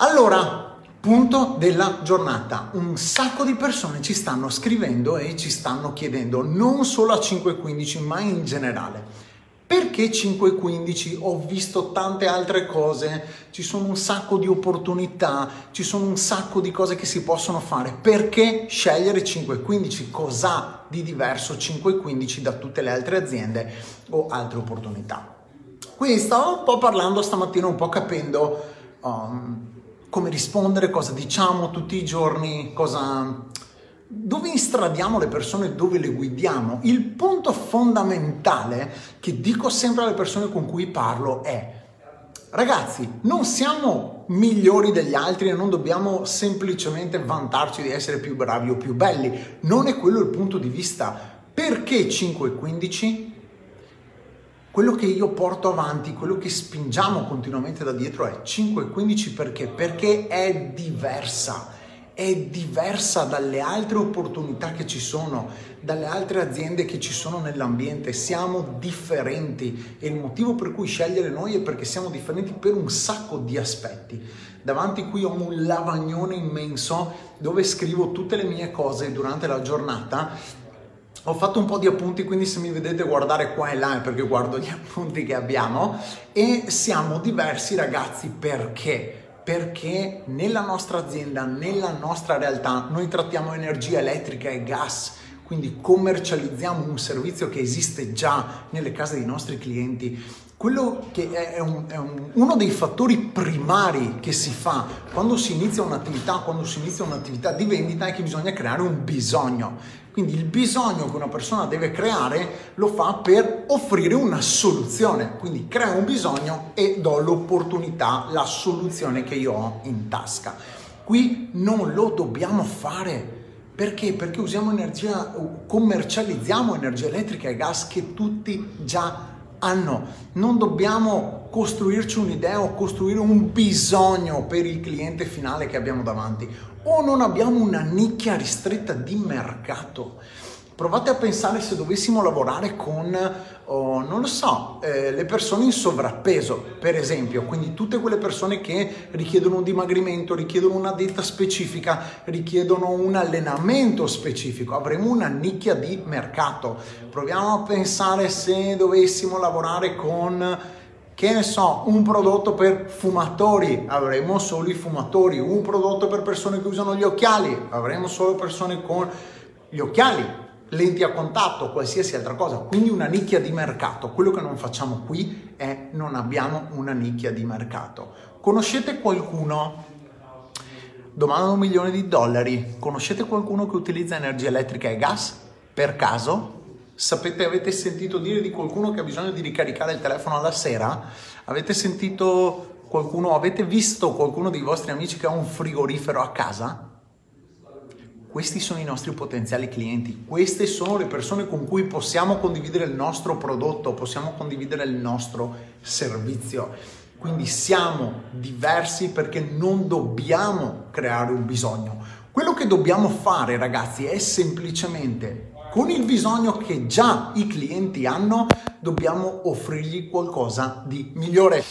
Allora, punto della giornata. Un sacco di persone ci stanno scrivendo e ci stanno chiedendo, non solo a 5.15, ma in generale. Perché 5.15? Ho visto tante altre cose, ci sono un sacco di opportunità, ci sono un sacco di cose che si possono fare. Perché scegliere 5.15? Cos'ha di diverso 5.15 da tutte le altre aziende o altre opportunità? Quindi stavo un po' parlando stamattina, un po' capendo um, come rispondere, cosa diciamo tutti i giorni, cosa, dove instradiamo le persone, dove le guidiamo. Il punto fondamentale che dico sempre alle persone con cui parlo è, ragazzi, non siamo migliori degli altri e non dobbiamo semplicemente vantarci di essere più bravi o più belli. Non è quello il punto di vista. Perché 5 e 15? Quello che io porto avanti, quello che spingiamo continuamente da dietro è 5-15 perché? Perché è diversa, è diversa dalle altre opportunità che ci sono, dalle altre aziende che ci sono nell'ambiente, siamo differenti e il motivo per cui scegliere noi è perché siamo differenti per un sacco di aspetti. Davanti qui ho un lavagnone immenso dove scrivo tutte le mie cose durante la giornata ho fatto un po' di appunti, quindi se mi vedete guardare qua e là è perché guardo gli appunti che abbiamo e siamo diversi ragazzi perché? Perché nella nostra azienda, nella nostra realtà, noi trattiamo energia elettrica e gas, quindi commercializziamo un servizio che esiste già nelle case dei nostri clienti. Quello che è, un, è un, uno dei fattori primari che si fa quando si inizia un'attività, quando si inizia un'attività di vendita è che bisogna creare un bisogno. Quindi il bisogno che una persona deve creare lo fa per offrire una soluzione. Quindi creo un bisogno e do l'opportunità, la soluzione che io ho in tasca. Qui non lo dobbiamo fare. Perché? Perché usiamo energia, commercializziamo energia elettrica e gas che tutti già hanno. Non dobbiamo costruirci un'idea o costruire un bisogno per il cliente finale che abbiamo davanti o non abbiamo una nicchia ristretta di mercato. Provate a pensare se dovessimo lavorare con, oh, non lo so, eh, le persone in sovrappeso, per esempio, quindi tutte quelle persone che richiedono un dimagrimento, richiedono una dieta specifica, richiedono un allenamento specifico, avremo una nicchia di mercato. Proviamo a pensare se dovessimo lavorare con che ne so, un prodotto per fumatori, avremo solo i fumatori, un prodotto per persone che usano gli occhiali, avremo solo persone con gli occhiali, lenti a contatto, qualsiasi altra cosa, quindi una nicchia di mercato. Quello che non facciamo qui è non abbiamo una nicchia di mercato. Conoscete qualcuno? Domanda un milione di dollari. Conoscete qualcuno che utilizza energia elettrica e gas? Per caso? Sapete, avete sentito dire di qualcuno che ha bisogno di ricaricare il telefono alla sera? Avete sentito qualcuno, avete visto qualcuno dei vostri amici che ha un frigorifero a casa? Questi sono i nostri potenziali clienti, queste sono le persone con cui possiamo condividere il nostro prodotto, possiamo condividere il nostro servizio. Quindi siamo diversi perché non dobbiamo creare un bisogno. Quello che dobbiamo fare, ragazzi, è semplicemente con il bisogno che già i clienti hanno, dobbiamo offrirgli qualcosa di migliore.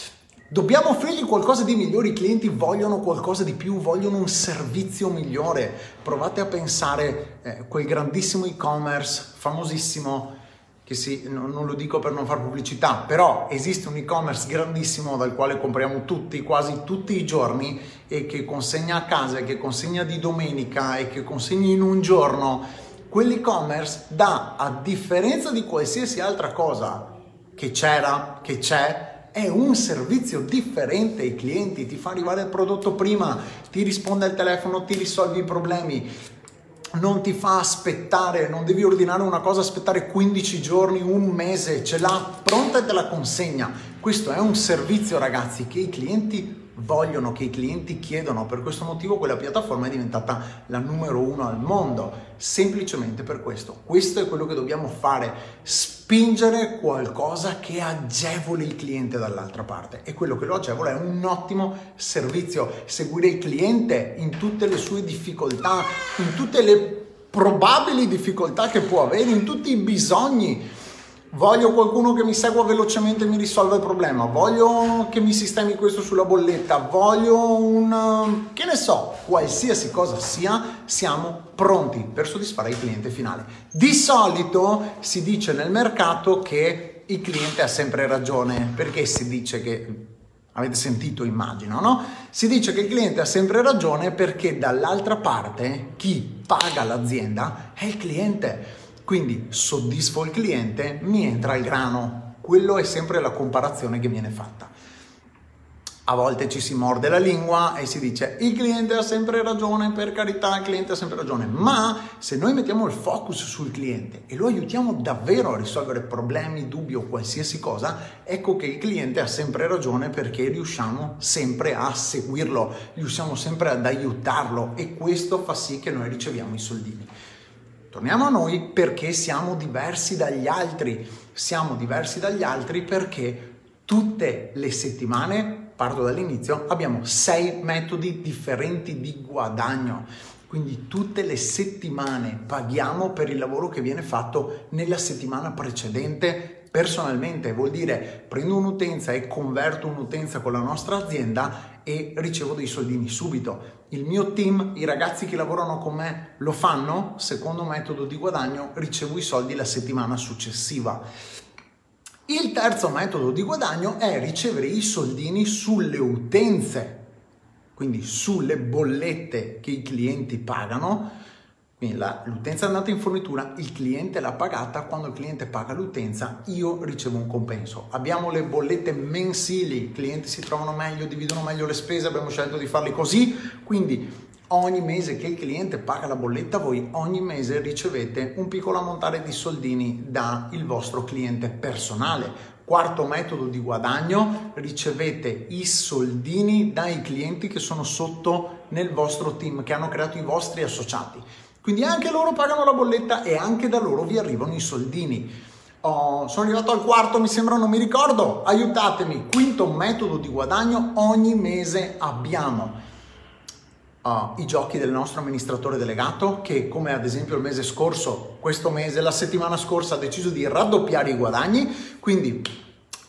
Dobbiamo offrirgli qualcosa di migliore, i clienti vogliono qualcosa di più, vogliono un servizio migliore. Provate a pensare eh, quel grandissimo e-commerce, famosissimo, che sì, non, non lo dico per non fare pubblicità, però esiste un e-commerce grandissimo dal quale compriamo tutti, quasi tutti i giorni e che consegna a casa, che consegna di domenica e che consegna in un giorno quell'e-commerce dà, a differenza di qualsiasi altra cosa che c'era, che c'è, è un servizio differente ai clienti, ti fa arrivare il prodotto prima, ti risponde al telefono, ti risolvi i problemi, non ti fa aspettare, non devi ordinare una cosa, aspettare 15 giorni, un mese, ce l'ha pronta e te la consegna. Questo è un servizio ragazzi che i clienti vogliono, che i clienti chiedono. Per questo motivo quella piattaforma è diventata la numero uno al mondo, semplicemente per questo. Questo è quello che dobbiamo fare, spingere qualcosa che agevoli il cliente dall'altra parte e quello che lo agevola è un ottimo servizio, seguire il cliente in tutte le sue difficoltà, in tutte le probabili difficoltà che può avere, in tutti i bisogni Voglio qualcuno che mi segua velocemente e mi risolva il problema. Voglio che mi sistemi questo sulla bolletta. Voglio un... che ne so, qualsiasi cosa sia, siamo pronti per soddisfare il cliente finale. Di solito si dice nel mercato che il cliente ha sempre ragione. Perché si dice che... Avete sentito, immagino, no? Si dice che il cliente ha sempre ragione perché dall'altra parte chi paga l'azienda è il cliente. Quindi soddisfo il cliente, mi entra il grano. Quello è sempre la comparazione che viene fatta. A volte ci si morde la lingua e si dice il cliente ha sempre ragione, per carità il cliente ha sempre ragione, ma se noi mettiamo il focus sul cliente e lo aiutiamo davvero a risolvere problemi, dubbi o qualsiasi cosa, ecco che il cliente ha sempre ragione perché riusciamo sempre a seguirlo, riusciamo sempre ad aiutarlo e questo fa sì che noi riceviamo i soldini. Torniamo a noi perché siamo diversi dagli altri. Siamo diversi dagli altri perché tutte le settimane, parto dall'inizio, abbiamo sei metodi differenti di guadagno. Quindi tutte le settimane paghiamo per il lavoro che viene fatto nella settimana precedente personalmente, vuol dire prendo un'utenza e converto un'utenza con la nostra azienda e ricevo dei soldini subito. Il mio team, i ragazzi che lavorano con me lo fanno, secondo metodo di guadagno ricevo i soldi la settimana successiva. Il terzo metodo di guadagno è ricevere i soldini sulle utenze, quindi sulle bollette che i clienti pagano quindi la, l'utenza è andata in fornitura, il cliente l'ha pagata, quando il cliente paga l'utenza io ricevo un compenso. Abbiamo le bollette mensili, i clienti si trovano meglio, dividono meglio le spese, abbiamo scelto di farli così, quindi ogni mese che il cliente paga la bolletta voi ogni mese ricevete un piccolo ammontare di soldini dal vostro cliente personale. Quarto metodo di guadagno, ricevete i soldini dai clienti che sono sotto nel vostro team, che hanno creato i vostri associati. Quindi anche loro pagano la bolletta e anche da loro vi arrivano i soldini. Oh, sono arrivato al quarto, mi sembra, non mi ricordo. Aiutatemi. Quinto metodo di guadagno, ogni mese abbiamo uh, i giochi del nostro amministratore delegato che come ad esempio il mese scorso, questo mese, la settimana scorsa ha deciso di raddoppiare i guadagni. Quindi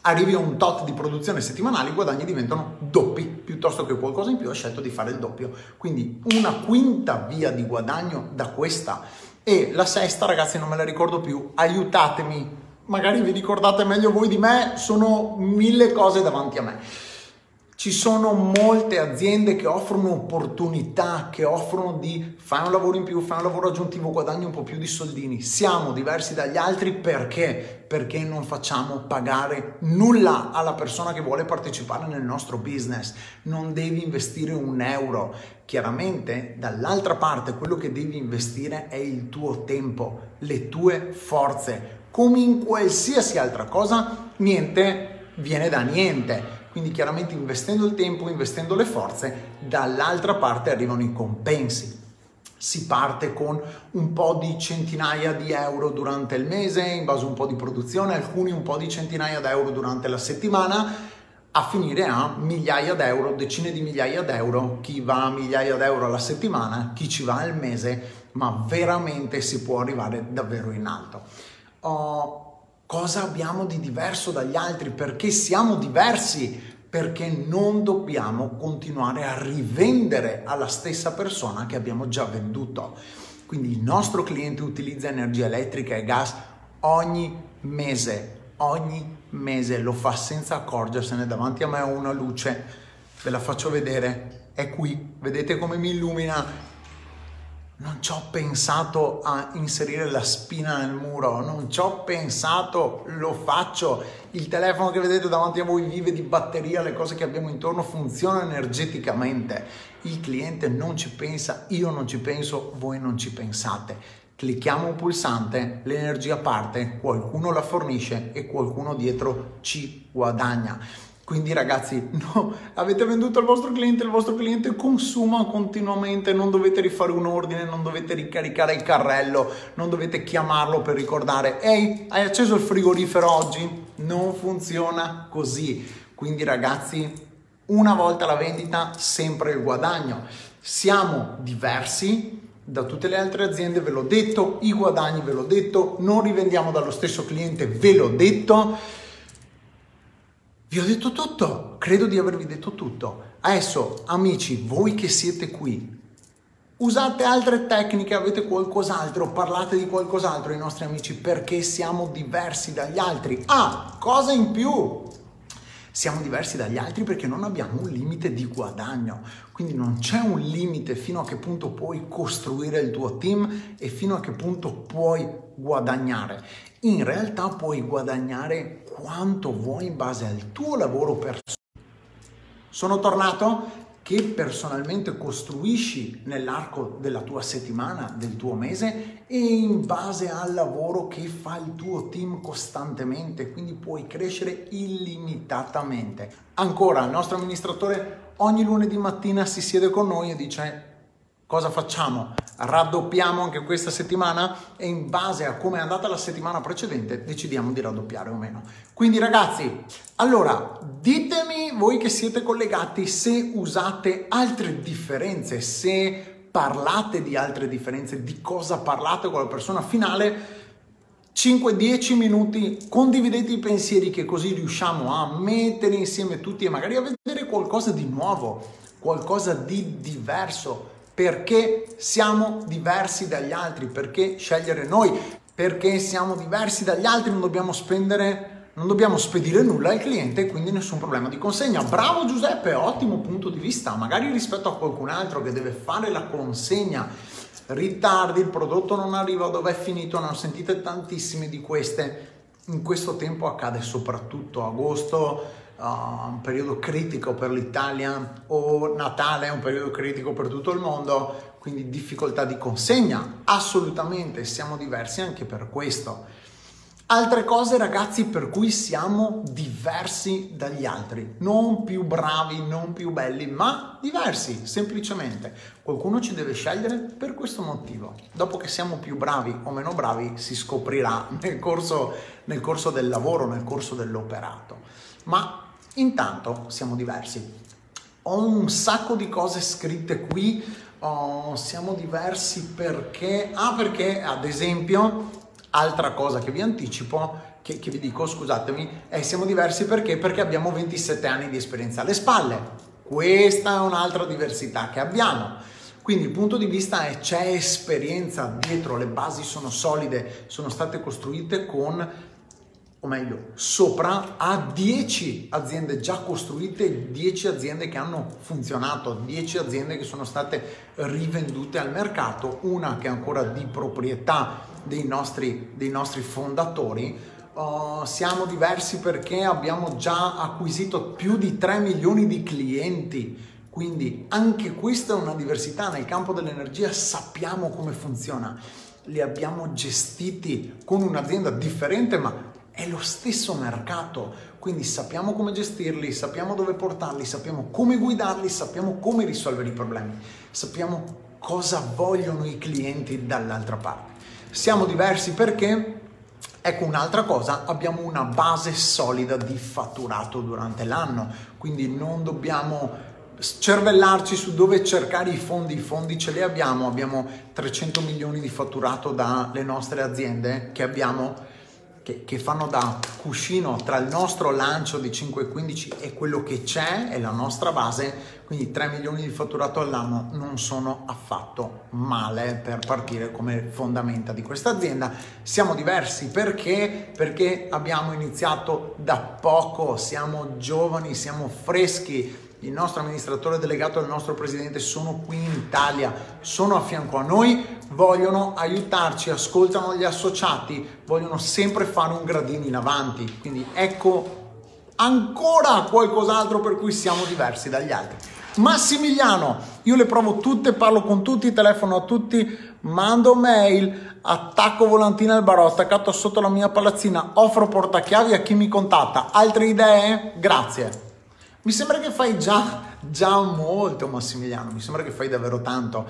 arrivi a un tot di produzione settimanale, i guadagni diventano doppi, piuttosto che qualcosa in più ha scelto di fare il doppio. Quindi una quinta via di guadagno da questa. E la sesta, ragazzi, non me la ricordo più, aiutatemi, magari vi ricordate meglio voi di me, sono mille cose davanti a me. Ci sono molte aziende che offrono opportunità, che offrono di fare un lavoro in più, fare un lavoro aggiuntivo, guadagni un po' più di soldini. Siamo diversi dagli altri perché? Perché non facciamo pagare nulla alla persona che vuole partecipare nel nostro business. Non devi investire un euro. Chiaramente dall'altra parte quello che devi investire è il tuo tempo, le tue forze. Come in qualsiasi altra cosa, niente viene da niente quindi chiaramente investendo il tempo, investendo le forze, dall'altra parte arrivano i compensi. Si parte con un po' di centinaia di euro durante il mese, in base a un po' di produzione, alcuni un po' di centinaia di euro durante la settimana, a finire a migliaia d'euro, decine di migliaia d'euro, chi va a migliaia d'euro alla settimana, chi ci va al mese, ma veramente si può arrivare davvero in alto. Oh, Cosa abbiamo di diverso dagli altri? Perché siamo diversi? Perché non dobbiamo continuare a rivendere alla stessa persona che abbiamo già venduto. Quindi il nostro cliente utilizza energia elettrica e gas ogni mese, ogni mese lo fa senza accorgersene. Davanti a me ho una luce, ve la faccio vedere, è qui, vedete come mi illumina non ci ho pensato a inserire la spina nel muro, non ci ho pensato, lo faccio. Il telefono che vedete davanti a voi vive di batteria, le cose che abbiamo intorno funzionano energeticamente. Il cliente non ci pensa, io non ci penso, voi non ci pensate. Clicchiamo un pulsante, l'energia parte, qualcuno la fornisce e qualcuno dietro ci guadagna. Quindi ragazzi, no, avete venduto al vostro cliente, il vostro cliente consuma continuamente, non dovete rifare un ordine, non dovete ricaricare il carrello, non dovete chiamarlo per ricordare, ehi, hai acceso il frigorifero oggi? Non funziona così. Quindi ragazzi, una volta la vendita, sempre il guadagno. Siamo diversi, da tutte le altre aziende, ve l'ho detto, i guadagni ve l'ho detto, non rivendiamo dallo stesso cliente, ve l'ho detto. Vi ho detto tutto, credo di avervi detto tutto. Adesso, amici, voi che siete qui, usate altre tecniche, avete qualcos'altro, parlate di qualcos'altro ai nostri amici perché siamo diversi dagli altri. Ah, cosa in più? Siamo diversi dagli altri perché non abbiamo un limite di guadagno, quindi non c'è un limite fino a che punto puoi costruire il tuo team e fino a che punto puoi guadagnare. In realtà puoi guadagnare quanto vuoi in base al tuo lavoro personale. Sono tornato che personalmente costruisci nell'arco della tua settimana, del tuo mese e in base al lavoro che fa il tuo team costantemente, quindi puoi crescere illimitatamente. Ancora, il nostro amministratore ogni lunedì mattina si siede con noi e dice cosa facciamo? raddoppiamo anche questa settimana e in base a come è andata la settimana precedente decidiamo di raddoppiare o meno. Quindi ragazzi, allora ditemi voi che siete collegati se usate altre differenze, se parlate di altre differenze, di cosa parlate con la persona finale. 5-10 minuti, condividete i pensieri che così riusciamo a mettere insieme tutti e magari a vedere qualcosa di nuovo, qualcosa di diverso perché siamo diversi dagli altri, perché scegliere noi, perché siamo diversi dagli altri, non dobbiamo spendere, non dobbiamo spedire nulla al cliente e quindi nessun problema di consegna. Bravo Giuseppe, ottimo punto di vista, magari rispetto a qualcun altro che deve fare la consegna, ritardi, il prodotto non arriva dove è finito, ne ho sentite tantissime di queste. In questo tempo accade soprattutto agosto, uh, un periodo critico per l'Italia o Natale è un periodo critico per tutto il mondo, quindi difficoltà di consegna, assolutamente siamo diversi anche per questo. Altre cose ragazzi per cui siamo diversi dagli altri, non più bravi, non più belli, ma diversi semplicemente. Qualcuno ci deve scegliere per questo motivo. Dopo che siamo più bravi o meno bravi si scoprirà nel corso, nel corso del lavoro, nel corso dell'operato. Ma Intanto siamo diversi. Ho un sacco di cose scritte qui, oh, siamo diversi perché... Ah, perché ad esempio, altra cosa che vi anticipo, che, che vi dico, scusatemi, è siamo diversi perché? Perché abbiamo 27 anni di esperienza alle spalle. Questa è un'altra diversità che abbiamo. Quindi il punto di vista è c'è esperienza dietro, le basi sono solide, sono state costruite con o meglio, sopra a 10 aziende già costruite, 10 aziende che hanno funzionato, 10 aziende che sono state rivendute al mercato, una che è ancora di proprietà dei nostri, dei nostri fondatori. Uh, siamo diversi perché abbiamo già acquisito più di 3 milioni di clienti, quindi anche questa è una diversità nel campo dell'energia, sappiamo come funziona li abbiamo gestiti con un'azienda differente ma è lo stesso mercato, quindi sappiamo come gestirli, sappiamo dove portarli, sappiamo come guidarli, sappiamo come risolvere i problemi, sappiamo cosa vogliono i clienti dall'altra parte. Siamo diversi perché Ecco un'altra cosa, abbiamo una base solida di fatturato durante l'anno, quindi non dobbiamo cervellarci su dove cercare i fondi, i fondi ce li abbiamo, abbiamo 300 milioni di fatturato dalle nostre aziende che abbiamo che, che, fanno da cuscino tra il nostro lancio di 5,15 e quello che c'è, è la nostra base, quindi 3 milioni di fatturato all'anno non sono affatto male per partire come fondamenta di questa azienda. Siamo diversi perché? Perché abbiamo iniziato da poco, siamo giovani, siamo freschi il nostro amministratore delegato e il nostro presidente sono qui in Italia, sono a fianco a noi, vogliono aiutarci, ascoltano gli associati, vogliono sempre fare un gradino in avanti. Quindi ecco ancora qualcos'altro per cui siamo diversi dagli altri. Massimiliano, io le provo tutte, parlo con tutti, telefono a tutti, mando mail, attacco volantina al bar, ho attaccato sotto la mia palazzina, offro portachiavi a chi mi contatta. Altre idee? Grazie. Mi sembra che fai già, già molto Massimiliano, mi sembra che fai davvero tanto.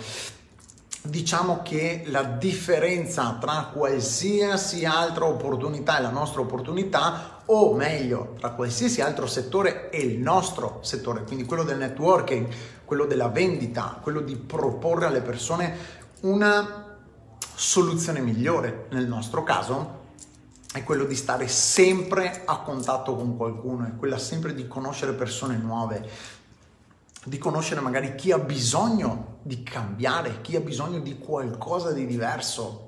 Diciamo che la differenza tra qualsiasi altra opportunità e la nostra opportunità, o meglio, tra qualsiasi altro settore e il nostro settore, quindi quello del networking, quello della vendita, quello di proporre alle persone una soluzione migliore nel nostro caso è quello di stare sempre a contatto con qualcuno, è quella sempre di conoscere persone nuove, di conoscere magari chi ha bisogno di cambiare, chi ha bisogno di qualcosa di diverso.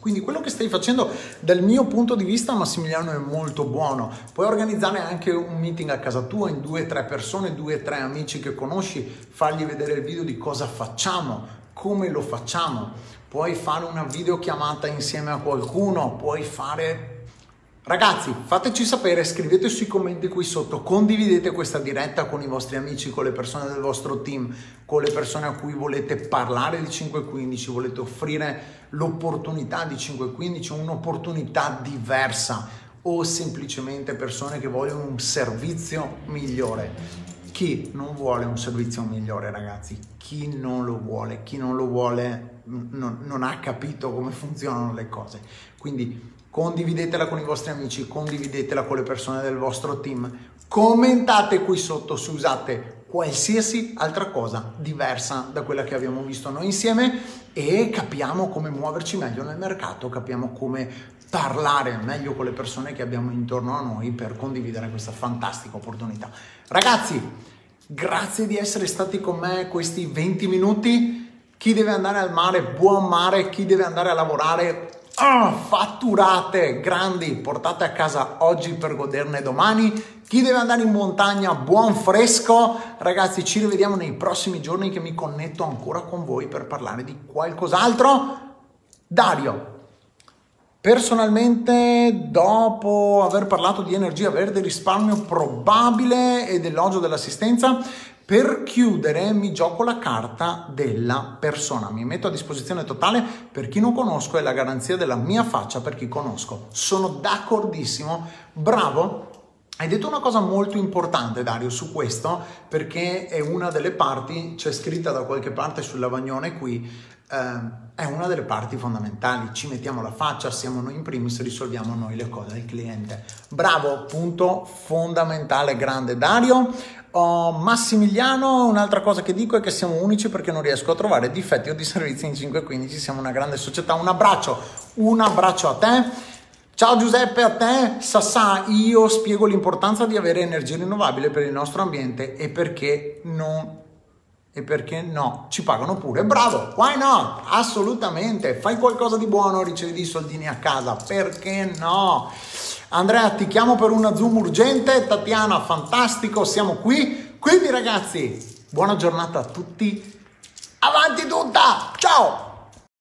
Quindi quello che stai facendo dal mio punto di vista Massimiliano è molto buono. Puoi organizzare anche un meeting a casa tua in due o tre persone, due o tre amici che conosci, fargli vedere il video di cosa facciamo, come lo facciamo. Puoi fare una videochiamata insieme a qualcuno, puoi fare Ragazzi, fateci sapere, scrivete sui commenti qui sotto, condividete questa diretta con i vostri amici, con le persone del vostro team, con le persone a cui volete parlare di 515, volete offrire l'opportunità di 515, un'opportunità diversa o semplicemente persone che vogliono un servizio migliore. Chi non vuole un servizio migliore, ragazzi? Chi non lo vuole? Chi non lo vuole non, non ha capito come funzionano le cose. Quindi condividetela con i vostri amici, condividetela con le persone del vostro team, commentate qui sotto se usate qualsiasi altra cosa diversa da quella che abbiamo visto noi insieme e capiamo come muoverci meglio nel mercato, capiamo come parlare meglio con le persone che abbiamo intorno a noi per condividere questa fantastica opportunità. Ragazzi, grazie di essere stati con me questi 20 minuti. Chi deve andare al mare, buon mare, chi deve andare a lavorare, ah, fatturate grandi, portate a casa oggi per goderne domani. Chi deve andare in montagna, buon fresco. Ragazzi, ci rivediamo nei prossimi giorni che mi connetto ancora con voi per parlare di qualcos'altro. Dario, Personalmente, dopo aver parlato di energia verde, risparmio probabile ed elogio dell'assistenza, per chiudere mi gioco la carta della persona, mi metto a disposizione totale per chi non conosco e la garanzia della mia faccia per chi conosco. Sono d'accordissimo, bravo. Hai detto una cosa molto importante Dario su questo perché è una delle parti, c'è scritta da qualche parte sul lavagnone qui, eh, è una delle parti fondamentali, ci mettiamo la faccia, siamo noi in primis, risolviamo noi le cose del cliente. Bravo, punto fondamentale, grande Dario. Oh, Massimiliano, un'altra cosa che dico è che siamo unici perché non riesco a trovare difetti o disservizi in 515, siamo una grande società. Un abbraccio, un abbraccio a te. Ciao Giuseppe, a te. Sassà, io spiego l'importanza di avere energia rinnovabile per il nostro ambiente e perché non e perché no? Ci pagano pure. Bravo, why not? Assolutamente. Fai qualcosa di buono, ricevi dei soldini a casa. Perché no? Andrea, ti chiamo per una Zoom urgente. Tatiana, fantastico, siamo qui. Quindi ragazzi, buona giornata a tutti. Avanti tutta! Ciao!